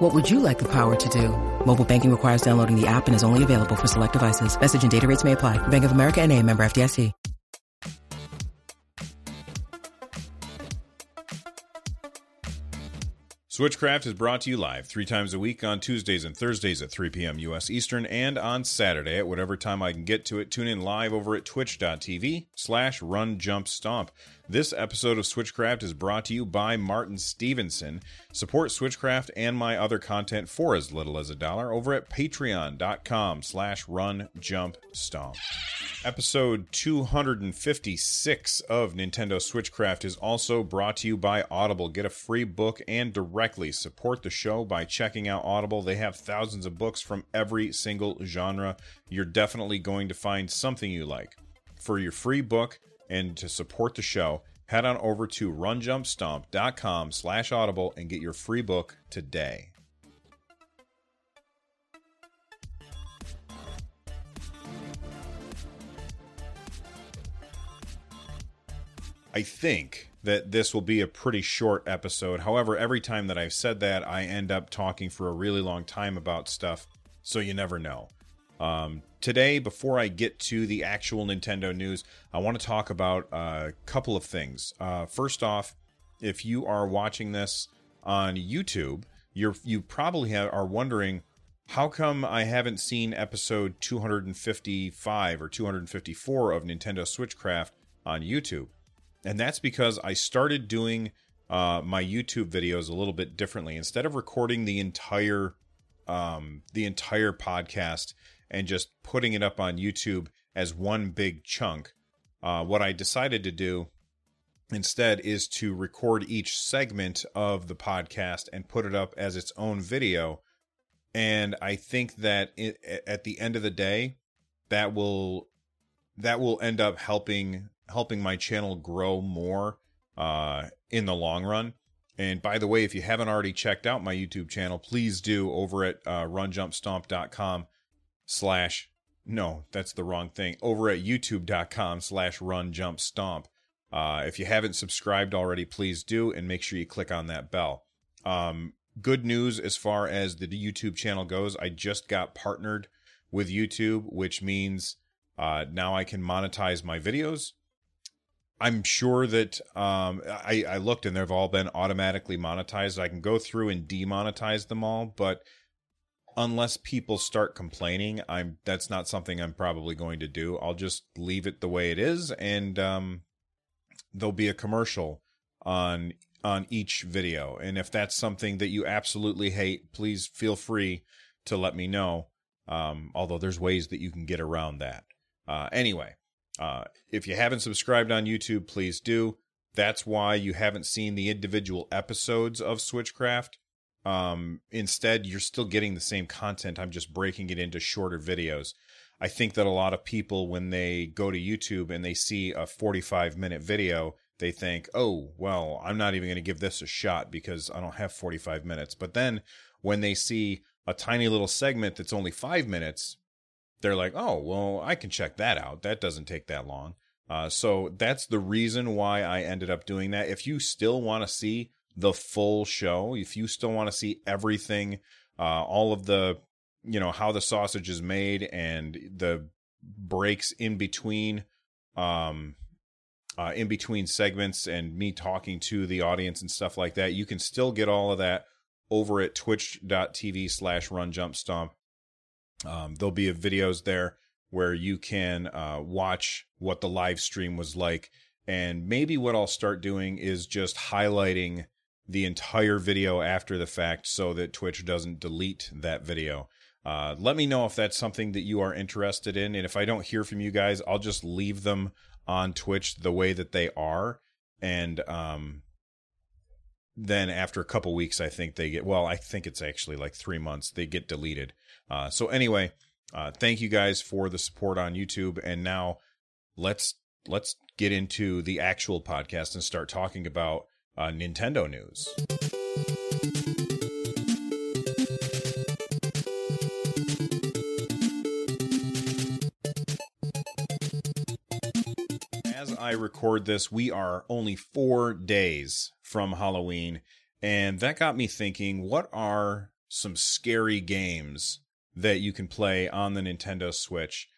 What would you like the power to do? Mobile banking requires downloading the app and is only available for select devices. Message and data rates may apply. Bank of America and a member FDIC. Switchcraft is brought to you live three times a week on Tuesdays and Thursdays at 3 p.m. U.S. Eastern and on Saturday at whatever time I can get to it. Tune in live over at twitch.tv slash run jump stomp. This episode of Switchcraft is brought to you by Martin Stevenson. Support Switchcraft and my other content for as little as a dollar over at patreon.com slash run jump stomp. Episode 256 of Nintendo Switchcraft is also brought to you by Audible. Get a free book and directly support the show by checking out Audible. They have thousands of books from every single genre. You're definitely going to find something you like. For your free book, and to support the show, head on over to runjumpstomp.com slash audible and get your free book today. I think that this will be a pretty short episode. However, every time that I've said that, I end up talking for a really long time about stuff, so you never know. Um, today, before I get to the actual Nintendo news, I want to talk about a couple of things. Uh, first off, if you are watching this on YouTube, you're you probably are wondering how come I haven't seen episode 255 or 254 of Nintendo Switchcraft on YouTube, and that's because I started doing uh, my YouTube videos a little bit differently. Instead of recording the entire um, the entire podcast and just putting it up on YouTube as one big chunk. Uh, what I decided to do instead is to record each segment of the podcast and put it up as its own video. And I think that it, at the end of the day, that will that will end up helping helping my channel grow more uh, in the long run. And by the way, if you haven't already checked out my YouTube channel, please do over at uh, runjumpstomp.com slash no, that's the wrong thing. Over at youtube.com slash run jump stomp. Uh, if you haven't subscribed already, please do and make sure you click on that bell. Um, good news as far as the YouTube channel goes. I just got partnered with YouTube, which means uh, now I can monetize my videos. I'm sure that um, I, I looked and they've all been automatically monetized. I can go through and demonetize them all, but unless people start complaining, I'm that's not something I'm probably going to do. I'll just leave it the way it is, and um, there'll be a commercial on on each video. And if that's something that you absolutely hate, please feel free to let me know. Um, although there's ways that you can get around that. Uh, anyway, uh, if you haven't subscribed on YouTube, please do. That's why you haven't seen the individual episodes of Switchcraft um, instead, you're still getting the same content. I'm just breaking it into shorter videos. I think that a lot of people, when they go to YouTube and they see a 45 minute video, they think, oh, well, I'm not even going to give this a shot because I don't have 45 minutes. But then when they see a tiny little segment that's only five minutes, they're like, oh, well, I can check that out. That doesn't take that long. Uh, so that's the reason why I ended up doing that. If you still want to see the full show, if you still want to see everything, uh, all of the, you know, how the sausage is made and the breaks in between, um, uh, in between segments and me talking to the audience and stuff like that, you can still get all of that over at twitch.tv slash run jump stomp. Um, there'll be videos there where you can uh, watch what the live stream was like. And maybe what I'll start doing is just highlighting the entire video after the fact so that Twitch doesn't delete that video. Uh, let me know if that's something that you are interested in. And if I don't hear from you guys, I'll just leave them on Twitch the way that they are. And um, then after a couple weeks, I think they get, well, I think it's actually like three months, they get deleted. Uh, so, anyway, uh, thank you guys for the support on YouTube. And now let's let's get into the actual podcast and start talking about uh, Nintendo news. As I record this, we are only four days from Halloween, and that got me thinking what are some scary games that you can play on the Nintendo Switch?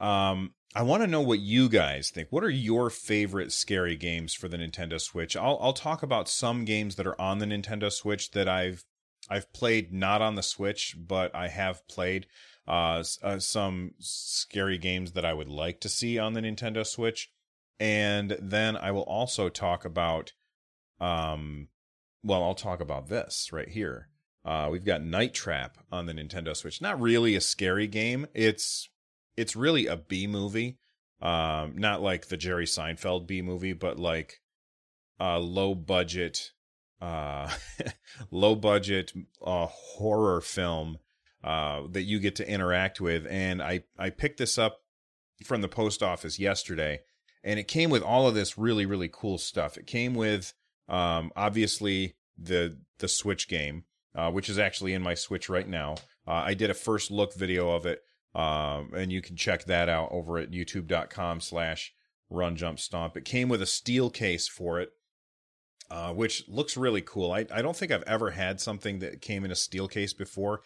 Um, I want to know what you guys think. What are your favorite scary games for the Nintendo Switch? I'll I'll talk about some games that are on the Nintendo Switch that I've I've played not on the Switch, but I have played uh, uh, some scary games that I would like to see on the Nintendo Switch, and then I will also talk about um well, I'll talk about this right here. Uh, we've got Night Trap on the Nintendo Switch. Not really a scary game. It's it's really a B movie. Um, not like the Jerry Seinfeld B movie, but like a low budget, uh, low budget uh, horror film uh, that you get to interact with. And I I picked this up from the post office yesterday, and it came with all of this really really cool stuff. It came with um, obviously the the Switch game, uh, which is actually in my Switch right now. Uh, I did a first look video of it um, and you can check that out over at youtube.com slash run jump stomp. It came with a steel case for it, uh, which looks really cool. I, I don't think I've ever had something that came in a steel case before,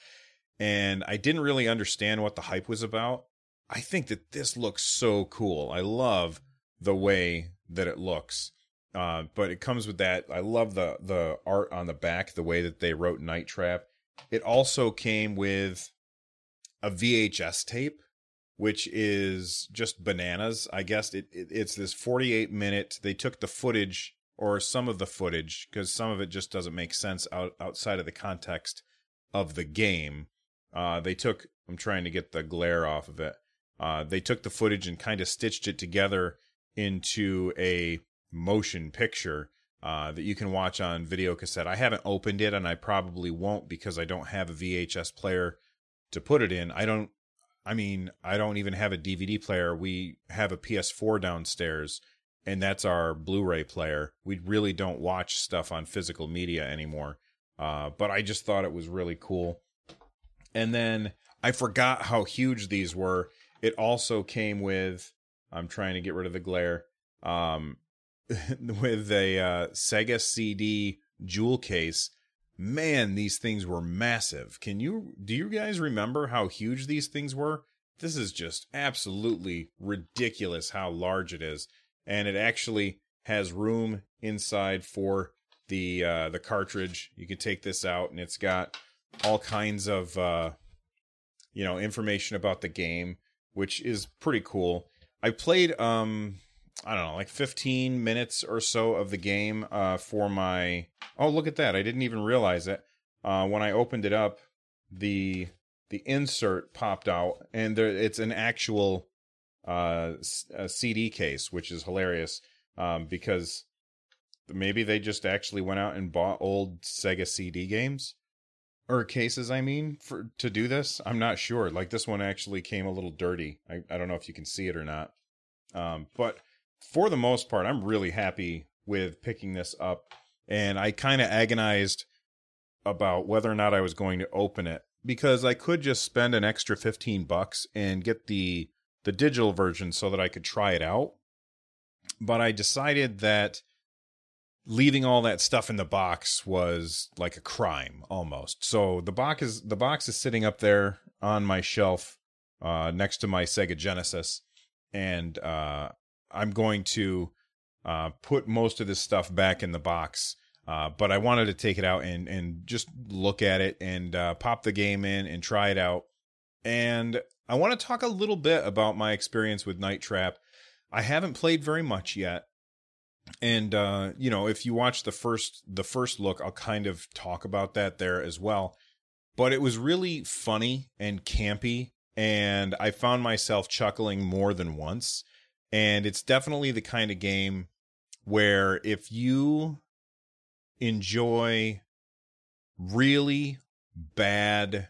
and I didn't really understand what the hype was about. I think that this looks so cool. I love the way that it looks. Uh, but it comes with that. I love the the art on the back, the way that they wrote Night Trap. It also came with a VHS tape, which is just bananas. I guess it, it it's this 48 minute. They took the footage or some of the footage because some of it just doesn't make sense out, outside of the context of the game. Uh, they took. I'm trying to get the glare off of it. Uh, they took the footage and kind of stitched it together into a motion picture uh, that you can watch on video cassette. I haven't opened it, and I probably won't because I don't have a VHS player to put it in. I don't I mean, I don't even have a DVD player. We have a PS4 downstairs and that's our Blu-ray player. We really don't watch stuff on physical media anymore. Uh, but I just thought it was really cool. And then I forgot how huge these were. It also came with I'm trying to get rid of the glare. Um, with a uh, Sega CD jewel case man, these things were massive. Can you do you guys remember how huge these things were? This is just absolutely ridiculous how large it is. And it actually has room inside for the uh the cartridge. You can take this out and it's got all kinds of uh you know, information about the game, which is pretty cool. I played um I don't know, like 15 minutes or so of the game uh, for my. Oh, look at that! I didn't even realize it. Uh, when I opened it up, the the insert popped out, and there it's an actual uh, CD case, which is hilarious um, because maybe they just actually went out and bought old Sega CD games or cases. I mean, for to do this, I'm not sure. Like this one actually came a little dirty. I I don't know if you can see it or not. Um, but for the most part, I'm really happy with picking this up. And I kind of agonized about whether or not I was going to open it because I could just spend an extra 15 bucks and get the the digital version so that I could try it out. But I decided that leaving all that stuff in the box was like a crime almost. So the box is the box is sitting up there on my shelf uh, next to my Sega Genesis, and uh, I'm going to uh, put most of this stuff back in the box. Uh, but I wanted to take it out and and just look at it and uh, pop the game in and try it out. And I want to talk a little bit about my experience with Night Trap. I haven't played very much yet, and uh, you know, if you watch the first the first look, I'll kind of talk about that there as well. But it was really funny and campy, and I found myself chuckling more than once and it's definitely the kind of game where if you enjoy really bad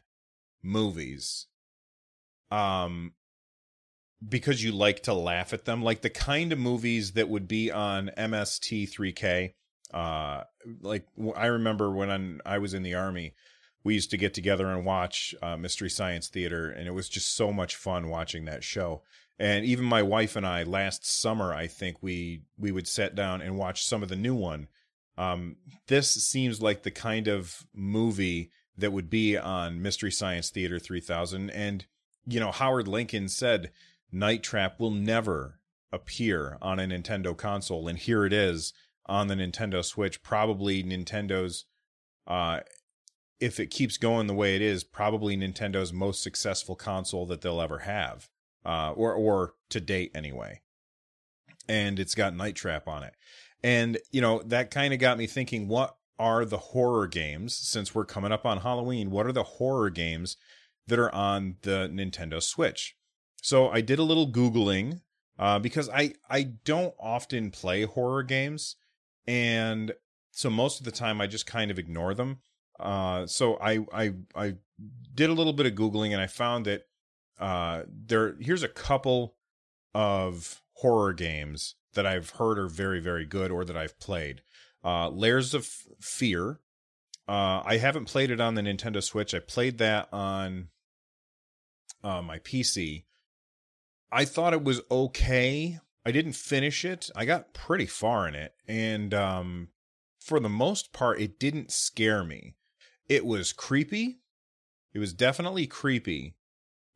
movies um because you like to laugh at them, like the kind of movies that would be on MST3K. Uh, like I remember when I was in the army, we used to get together and watch uh, Mystery Science Theater, and it was just so much fun watching that show. And even my wife and I last summer, I think we we would sit down and watch some of the new one. Um, this seems like the kind of movie that would be on Mystery Science Theater 3000. And you know, Howard Lincoln said Night Trap will never appear on a Nintendo console, and here it is on the Nintendo Switch. Probably Nintendo's uh, if it keeps going the way it is, probably Nintendo's most successful console that they'll ever have, uh, or or to date anyway. And it's got Night Trap on it, and you know that kind of got me thinking: what are the horror games? Since we're coming up on Halloween, what are the horror games that are on the Nintendo Switch? So I did a little googling uh, because I I don't often play horror games, and so most of the time I just kind of ignore them. Uh, so I I I did a little bit of googling and I found that uh, there here's a couple of horror games that I've heard are very very good or that I've played. Uh, Layers of Fear. Uh, I haven't played it on the Nintendo Switch. I played that on uh, my PC. I thought it was okay. I didn't finish it. I got pretty far in it, and um, for the most part, it didn't scare me. It was creepy. It was definitely creepy,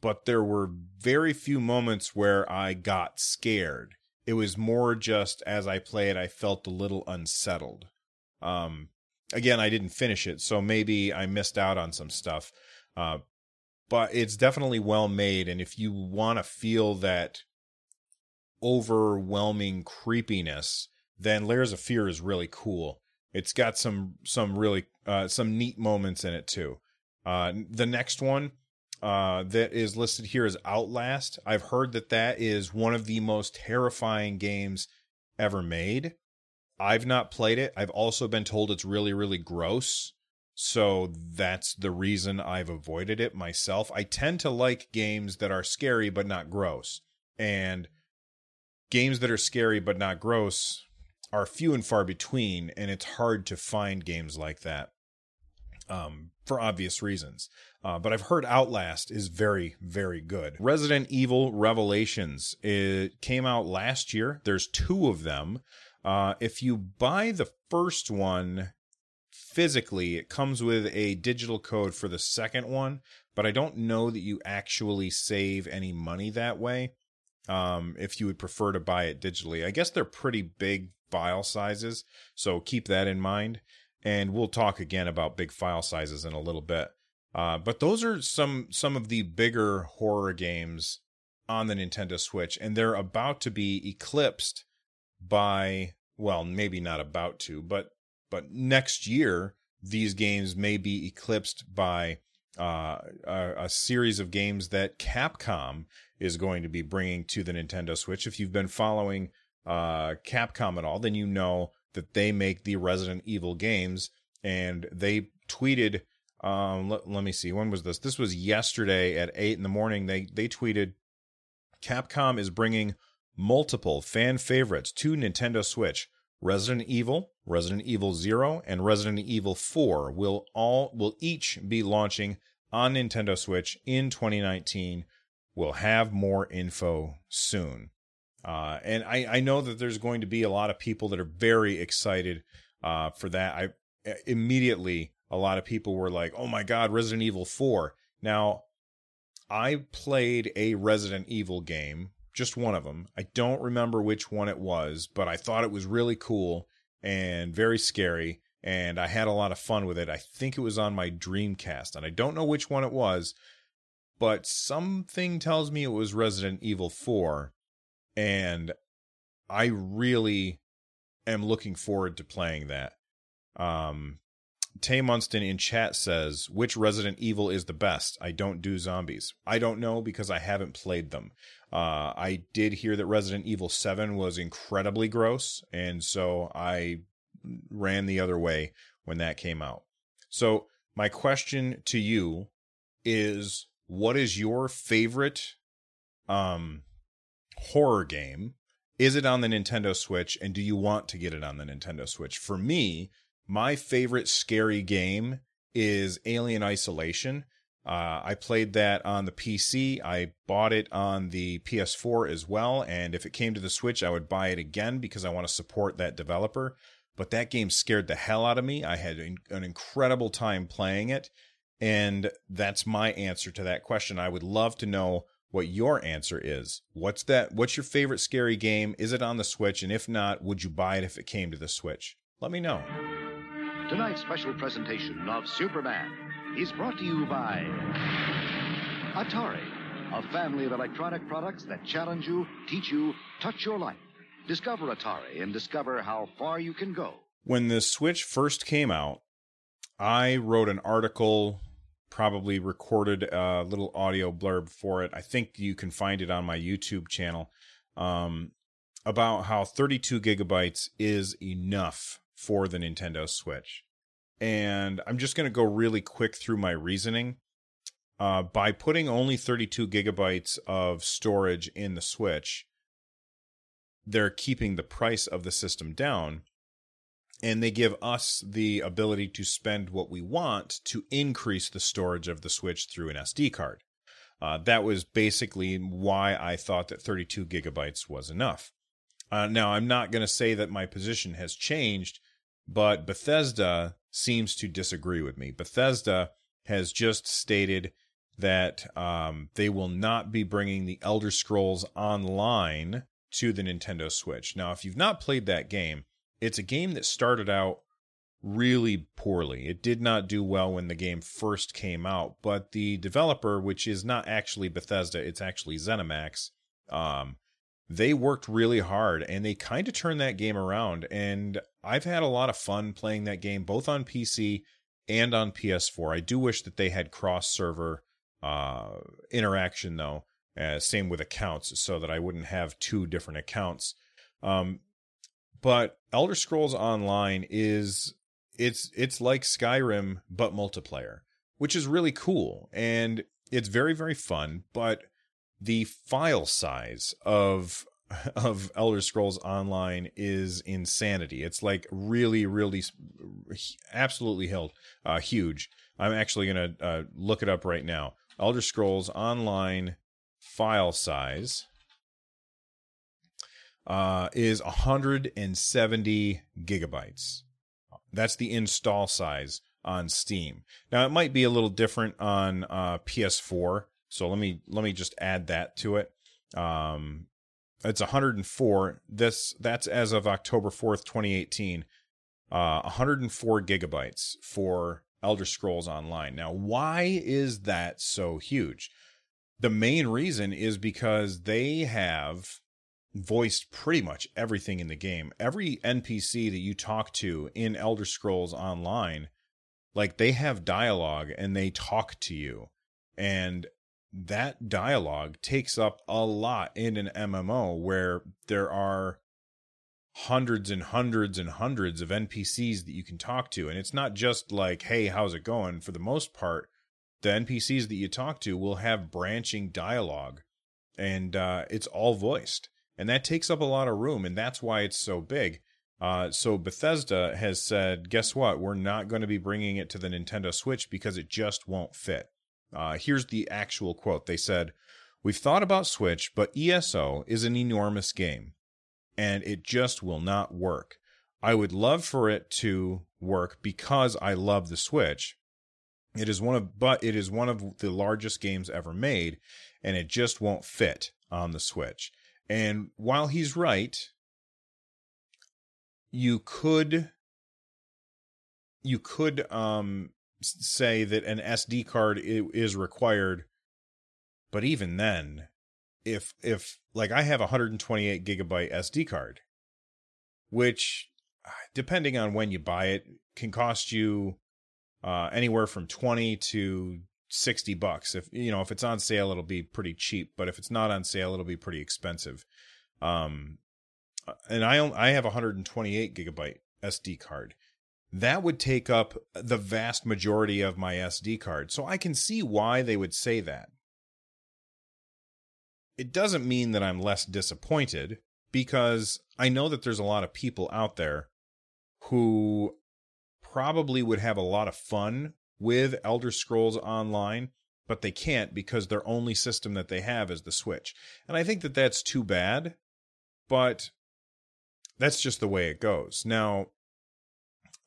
but there were very few moments where I got scared. It was more just as I played, I felt a little unsettled. Um, again, I didn't finish it, so maybe I missed out on some stuff. Uh, but it's definitely well made, and if you want to feel that overwhelming creepiness, then Layers of Fear is really cool. It's got some some really uh, some neat moments in it too. Uh, the next one uh, that is listed here is Outlast. I've heard that that is one of the most terrifying games ever made. I've not played it. I've also been told it's really really gross. So that's the reason I've avoided it myself. I tend to like games that are scary but not gross. And games that are scary but not gross are few and far between, and it's hard to find games like that um, for obvious reasons. Uh, but I've heard Outlast is very, very good. Resident Evil Revelations it came out last year. There's two of them. Uh, if you buy the first one physically, it comes with a digital code for the second one, but I don't know that you actually save any money that way. Um, if you would prefer to buy it digitally, I guess they're pretty big file sizes. So keep that in mind. And we'll talk again about big file sizes in a little bit. Uh, but those are some some of the bigger horror games on the Nintendo Switch, and they're about to be eclipsed by well, maybe not about to, but but next year these games may be eclipsed by uh, a, a, series of games that Capcom is going to be bringing to the Nintendo Switch. If you've been following uh, Capcom at all, then you know that they make the Resident Evil games. And they tweeted, um, let, let me see, when was this? This was yesterday at eight in the morning. They they tweeted, Capcom is bringing multiple fan favorites to Nintendo Switch. Resident Evil, Resident Evil 0, and Resident Evil 4 will all will each be launching on Nintendo Switch in 2019. We'll have more info soon. Uh, and I, I know that there's going to be a lot of people that are very excited uh, for that. I immediately a lot of people were like, "Oh my God, Resident Evil 4." Now, I played a Resident Evil game, just one of them. I don't remember which one it was, but I thought it was really cool and very scary, and I had a lot of fun with it. I think it was on my Dreamcast, and I don't know which one it was, but something tells me it was Resident Evil 4 and I really am looking forward to playing that. Um, Tay Munston in chat says, which Resident Evil is the best? I don't do zombies. I don't know because I haven't played them. Uh, I did hear that Resident Evil 7 was incredibly gross, and so I ran the other way when that came out. So, my question to you is what is your favorite um horror game? Is it on the Nintendo Switch? And do you want to get it on the Nintendo Switch? For me, my favorite scary game is Alien Isolation. Uh, I played that on the PC. I bought it on the PS4 as well. And if it came to the Switch, I would buy it again because I want to support that developer. But that game scared the hell out of me. I had an incredible time playing it. And that's my answer to that question. I would love to know what your answer is. What's that? What's your favorite scary game? Is it on the Switch? And if not, would you buy it if it came to the Switch? Let me know. Tonight's special presentation of Superman is brought to you by Atari, a family of electronic products that challenge you, teach you, touch your life. Discover Atari and discover how far you can go. When the Switch first came out, I wrote an article probably recorded a little audio blurb for it. I think you can find it on my YouTube channel um, about how 32 gigabytes is enough for the Nintendo Switch. And I'm just going to go really quick through my reasoning. Uh, by putting only 32 gigabytes of storage in the Switch, they're keeping the price of the system down and they give us the ability to spend what we want to increase the storage of the Switch through an SD card. Uh, that was basically why I thought that 32 gigabytes was enough. Uh, now, I'm not going to say that my position has changed, but Bethesda seems to disagree with me. Bethesda has just stated that um, they will not be bringing the Elder Scrolls Online to the Nintendo Switch. Now, if you've not played that game, it's a game that started out really poorly. It did not do well when the game first came out, but the developer, which is not actually Bethesda, it's actually ZeniMax, um, they worked really hard and they kind of turned that game around. And I've had a lot of fun playing that game, both on PC and on PS4. I do wish that they had cross server uh, interaction, though. Uh, same with accounts, so that I wouldn't have two different accounts. Um, but Elder Scrolls Online is it's it's like Skyrim but multiplayer, which is really cool and it's very very fun, but the file size of of Elder Scrolls Online is insanity. It's like really, really, absolutely held, uh, huge. I'm actually gonna uh, look it up right now. Elder Scrolls Online file size uh, is 170 gigabytes. That's the install size on Steam. Now it might be a little different on uh, PS4, so let me let me just add that to it. Um, it's 104. This that's as of October 4th, 2018. Uh, 104 gigabytes for Elder Scrolls Online. Now, why is that so huge? The main reason is because they have voiced pretty much everything in the game. Every NPC that you talk to in Elder Scrolls Online, like they have dialogue and they talk to you. And that dialogue takes up a lot in an MMO where there are hundreds and hundreds and hundreds of NPCs that you can talk to. And it's not just like, hey, how's it going? For the most part, the NPCs that you talk to will have branching dialogue and uh, it's all voiced and that takes up a lot of room, and that's why it's so big. Uh, so Bethesda has said, guess what? We're not going to be bringing it to the Nintendo Switch because it just won't fit. Uh, here's the actual quote. They said, "We've thought about Switch, but ESO is an enormous game, and it just will not work. I would love for it to work because I love the Switch." It is one of, but it is one of the largest games ever made, and it just won't fit on the Switch. And while he's right, you could you could um say that an SD card is required but even then if if like I have a 128 gigabyte SD card which depending on when you buy it can cost you uh, anywhere from 20 to 60 bucks. If you know, if it's on sale it'll be pretty cheap, but if it's not on sale it'll be pretty expensive. Um uh, and I I have a 128 gigabyte SD card. That would take up the vast majority of my SD card. So I can see why they would say that. it doesn't mean that I'm less disappointed because I know that there's a lot of people out there who probably would have a lot of fun with Elder Scrolls Online, but they can't because their only system that they have is the Switch. And I think that that's too bad, but that's just the way it goes. Now,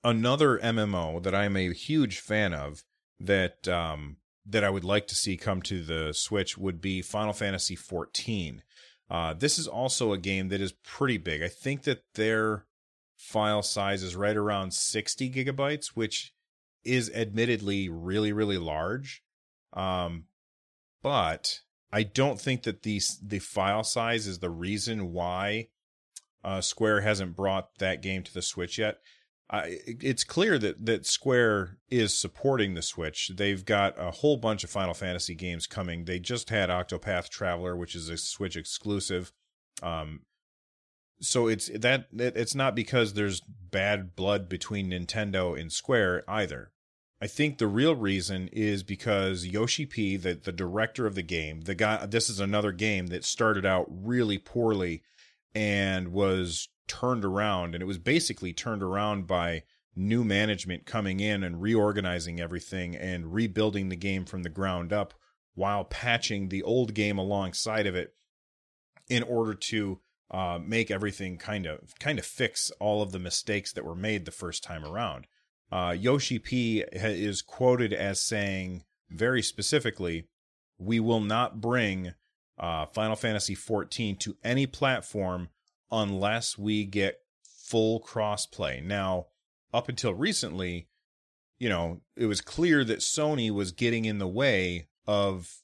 another MMO that I'm a huge fan of that um, that I would like to see come to the Switch would be Final Fantasy XIV. Uh, this is also a game that is pretty big. I think that their file size is right around 60 gigabytes, which is admittedly really, really large. Um, but I don't think that the the file size is the reason why uh, Square hasn't brought that game to the Switch yet. Uh, it's clear that that Square is supporting the Switch. They've got a whole bunch of Final Fantasy games coming. They just had Octopath Traveler, which is a Switch exclusive. Um, so it's that it's not because there's bad blood between Nintendo and Square either. I think the real reason is because Yoshi P, the the director of the game, the guy. This is another game that started out really poorly and was turned around, and it was basically turned around by new management coming in and reorganizing everything and rebuilding the game from the ground up while patching the old game alongside of it in order to uh, make everything kind of kind of fix all of the mistakes that were made the first time around. Uh, Yoshi P is quoted as saying very specifically, "We will not bring uh, Final Fantasy XIV to any platform unless we get full crossplay." Now, up until recently, you know, it was clear that Sony was getting in the way of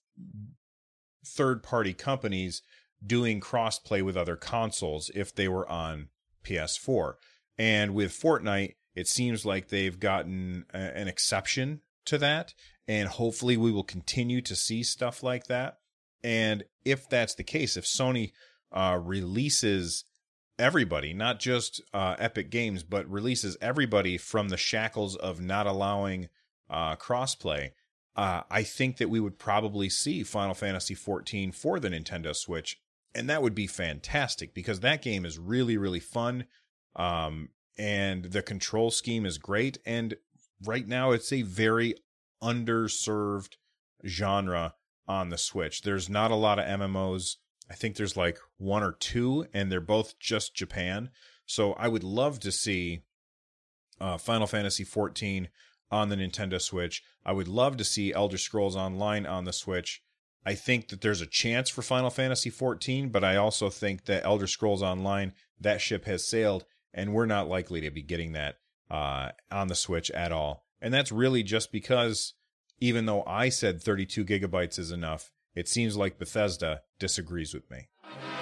third-party companies doing crossplay with other consoles if they were on PS4. And with Fortnite, it seems like they've gotten a, an exception to that. And hopefully, we will continue to see stuff like that. And if that's the case, if Sony uh, releases everybody, not just uh, Epic Games, but releases everybody from the shackles of not allowing uh, crossplay, uh, I think that we would probably see Final Fantasy XIV for the Nintendo Switch and that would be fantastic because that game is really really fun um, and the control scheme is great and right now it's a very underserved genre on the switch. There's not a lot of mmos i think there's like one or two and they're both just japan. So i would love to see uh, final fantasy 14 on the nintendo switch. I would love to see elder scrolls online on the switch. I think that there's a chance for Final Fantasy 14, but I also think that Elder Scrolls Online, that ship has sailed, and we're not likely to be getting that uh, on the Switch at all. And that's really just because, even though I said 32 gigabytes is enough, it seems like Bethesda disagrees with me.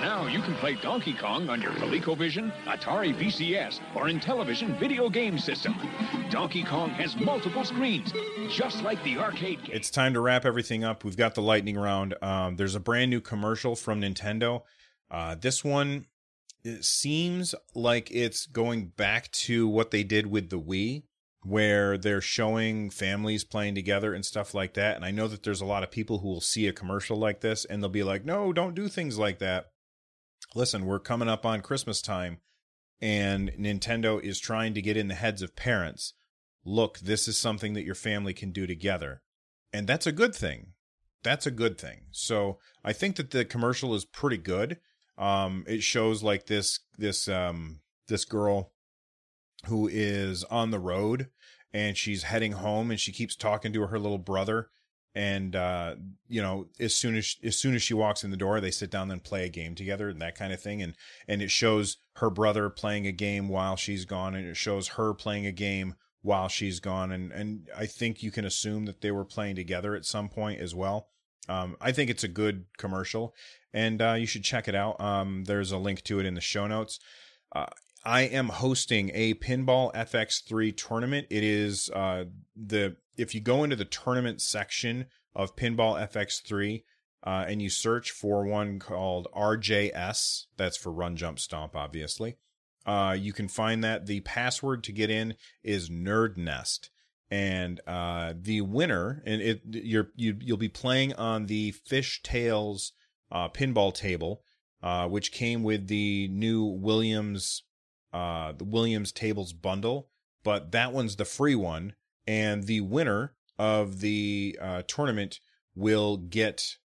Now you can play Donkey Kong on your ColecoVision, Atari VCS, or Intellivision video game system. Donkey Kong has multiple screens, just like the arcade game. It's time to wrap everything up. We've got the lightning round. Um, there's a brand new commercial from Nintendo. Uh, this one it seems like it's going back to what they did with the Wii, where they're showing families playing together and stuff like that. And I know that there's a lot of people who will see a commercial like this and they'll be like, no, don't do things like that. Listen, we're coming up on Christmas time and Nintendo is trying to get in the heads of parents. Look, this is something that your family can do together. And that's a good thing. That's a good thing. So I think that the commercial is pretty good. Um, it shows like this, this, um, this girl who is on the road and she's heading home and she keeps talking to her little brother. And uh, you know as soon as as soon as she walks in the door they sit down and play a game together and that kind of thing. And and it shows her brother playing a game while she's gone and it shows her playing a game while she's gone. And and I think you can assume that they were playing together at some point as well. Um, I think it's a good commercial and uh, you should check it out. Um, there's a link to it in the show notes. Uh, I am hosting a Pinball FX3 tournament. It is uh, the if you go into the tournament section of Pinball FX3 uh, and you search for one called RJS, that's for Run Jump Stomp, obviously. Uh, you can find that the password to get in is Nerd Nest, and uh, the winner and it you're you you'll be playing on the Fish Tales uh, pinball table, uh, which came with the new Williams uh, the Williams tables bundle, but that one's the free one, and the winner of the uh, tournament will get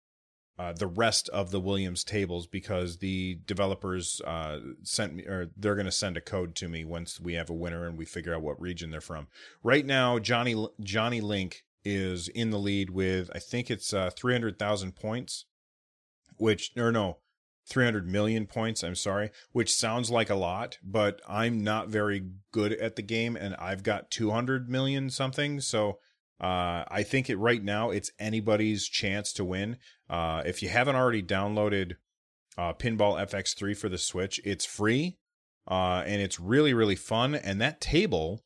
uh, the rest of the Williams tables because the developers uh, sent me, or they're going to send a code to me once we have a winner and we figure out what region they're from. Right now, Johnny Johnny Link is in the lead with I think it's uh, three hundred thousand points, which or no, 300 million points, I'm sorry, which sounds like a lot, but I'm not very good at the game and I've got 200 million something. So uh, I think it right now it's anybody's chance to win. Uh, if you haven't already downloaded uh, Pinball FX3 for the Switch, it's free uh, and it's really, really fun. And that table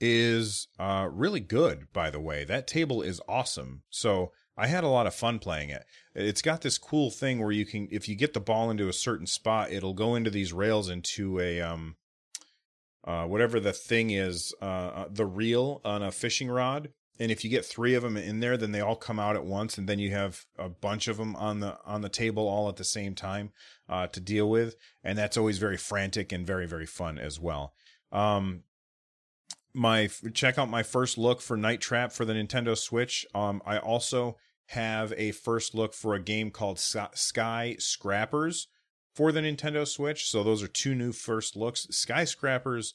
is uh, really good, by the way. That table is awesome. So I had a lot of fun playing it. It's got this cool thing where you can, if you get the ball into a certain spot, it'll go into these rails into a, um, uh, whatever the thing is, uh, uh, the reel on a fishing rod. And if you get three of them in there, then they all come out at once, and then you have a bunch of them on the on the table all at the same time uh, to deal with, and that's always very frantic and very very fun as well. Um, my check out my first look for Night Trap for the Nintendo Switch. Um, I also have a first look for a game called Sky Scrappers for the Nintendo Switch. So those are two new first looks. Sky Scrappers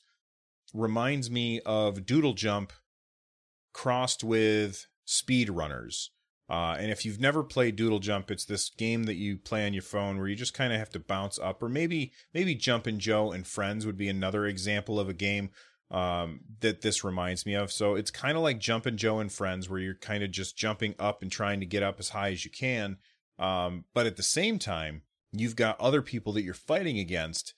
reminds me of Doodle Jump crossed with Speed Runners. Uh, and if you've never played Doodle Jump, it's this game that you play on your phone where you just kind of have to bounce up, or maybe maybe Jumpin' Joe and Friends would be another example of a game um, that this reminds me of. So it's kind of like Jumpin' Joe and Friends, where you're kind of just jumping up and trying to get up as high as you can. Um, but at the same time, you've got other people that you're fighting against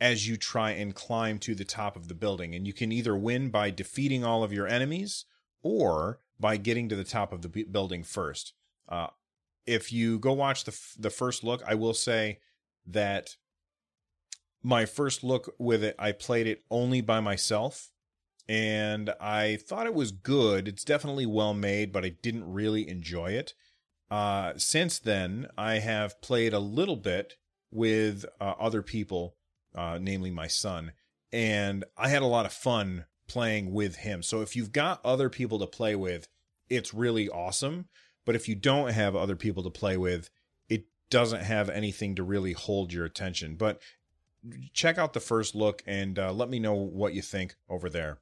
as you try and climb to the top of the building. And you can either win by defeating all of your enemies or by getting to the top of the building first. Uh, if you go watch the f- the first look, I will say that my first look with it, I played it only by myself and I thought it was good. It's definitely well made, but I didn't really enjoy it. Uh, since then, I have played a little bit with uh, other people, uh, namely my son, and I had a lot of fun playing with him. So if you've got other people to play with, it's really awesome. But if you don't have other people to play with, it doesn't have anything to really hold your attention. But check out the first look and uh, let me know what you think over there.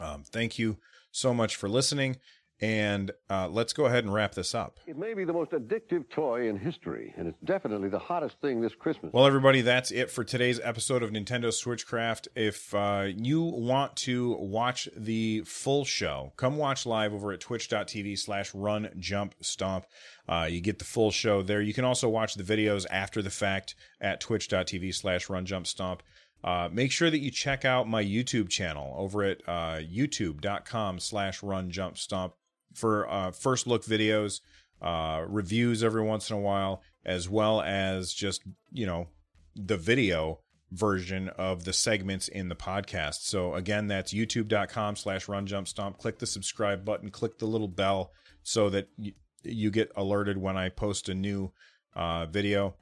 Um, thank you so much for listening. And uh, let's go ahead and wrap this up. It may be the most addictive toy in history, and it's definitely the hottest thing this Christmas. Well, everybody, that's it for today's episode of Nintendo Switchcraft. If uh, you want to watch the full show, come watch live over at twitch.tv slash run jump stomp. Uh, you get the full show there. You can also watch the videos after the fact at twitch.tv slash run jump stomp. Uh, make sure that you check out my YouTube channel over at uh, youtube.com slash run jump stomp for uh, first look videos, uh, reviews every once in a while, as well as just, you know, the video version of the segments in the podcast. So again, that's youtube.com slash run jump stomp. Click the subscribe button, click the little bell so that you, you get alerted when I post a new uh, video.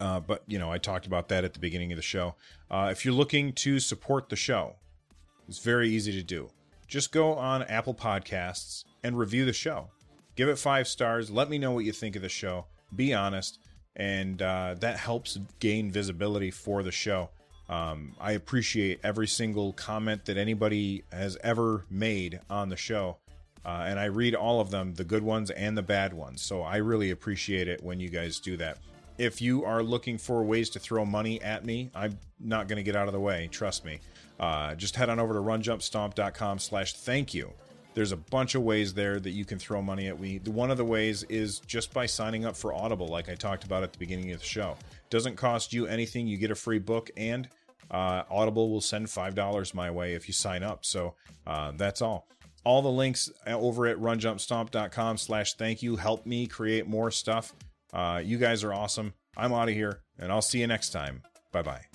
Uh, but you know, I talked about that at the beginning of the show. Uh, if you're looking to support the show, it's very easy to do just go on Apple Podcasts and review the show. Give it five stars. Let me know what you think of the show. Be honest, and uh, that helps gain visibility for the show. Um, I appreciate every single comment that anybody has ever made on the show. Uh, and I read all of them, the good ones and the bad ones. So I really appreciate it when you guys do that. If you are looking for ways to throw money at me, I'm not going to get out of the way. Trust me. Uh, just head on over to runjumpstomp.com slash thank you. There's a bunch of ways there that you can throw money at me. One of the ways is just by signing up for Audible, like I talked about at the beginning of the show. Doesn't cost you anything. You get a free book, and uh, Audible will send $5 my way if you sign up. So uh, that's all. All the links over at runjumpstomp.com slash thank you help me create more stuff. Uh, you guys are awesome. I'm out of here, and I'll see you next time. Bye bye.